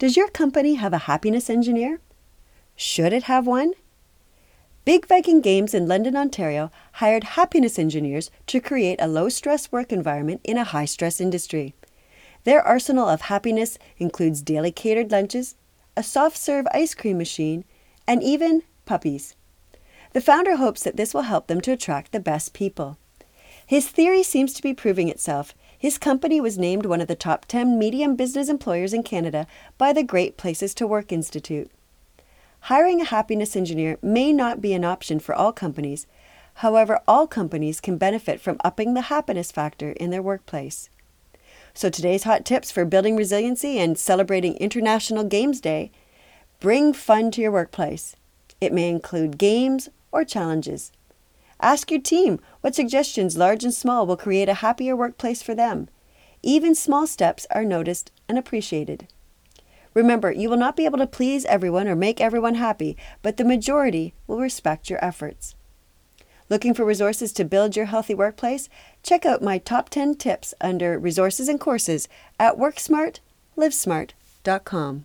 Does your company have a happiness engineer? Should it have one? Big Viking Games in London, Ontario hired happiness engineers to create a low stress work environment in a high stress industry. Their arsenal of happiness includes daily catered lunches, a soft serve ice cream machine, and even puppies. The founder hopes that this will help them to attract the best people. His theory seems to be proving itself. His company was named one of the top 10 medium business employers in Canada by the Great Places to Work Institute. Hiring a happiness engineer may not be an option for all companies. However, all companies can benefit from upping the happiness factor in their workplace. So, today's hot tips for building resiliency and celebrating International Games Day bring fun to your workplace. It may include games or challenges. Ask your team what suggestions, large and small, will create a happier workplace for them. Even small steps are noticed and appreciated. Remember, you will not be able to please everyone or make everyone happy, but the majority will respect your efforts. Looking for resources to build your healthy workplace? Check out my top 10 tips under resources and courses at worksmartlivesmart.com.